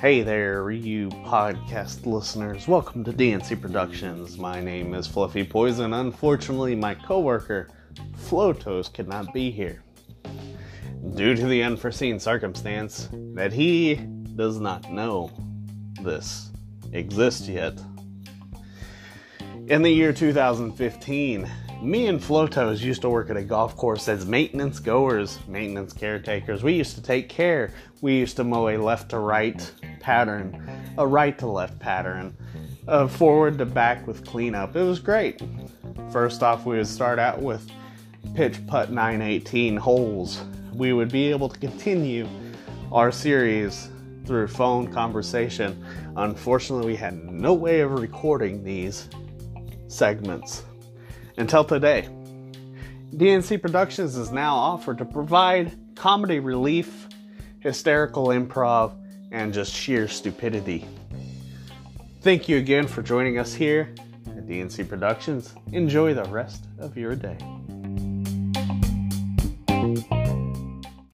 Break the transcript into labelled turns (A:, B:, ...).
A: Hey there, you podcast listeners. Welcome to DNC Productions. My name is Fluffy Poison. Unfortunately, my coworker, Flotos, could not be here due to the unforeseen circumstance that he does not know this exists yet. In the year 2015, me and Flotos used to work at a golf course as maintenance goers, maintenance caretakers. We used to take care. We used to mow a left to right pattern, a right to left pattern, a forward to back with cleanup. It was great. First off, we would start out with pitch putt 918 holes. We would be able to continue our series through phone conversation. Unfortunately, we had no way of recording these segments until today. DNC Productions is now offered to provide comedy relief, hysterical improv, and just sheer stupidity. Thank you again for joining us here at DNC Productions. Enjoy the rest of your day.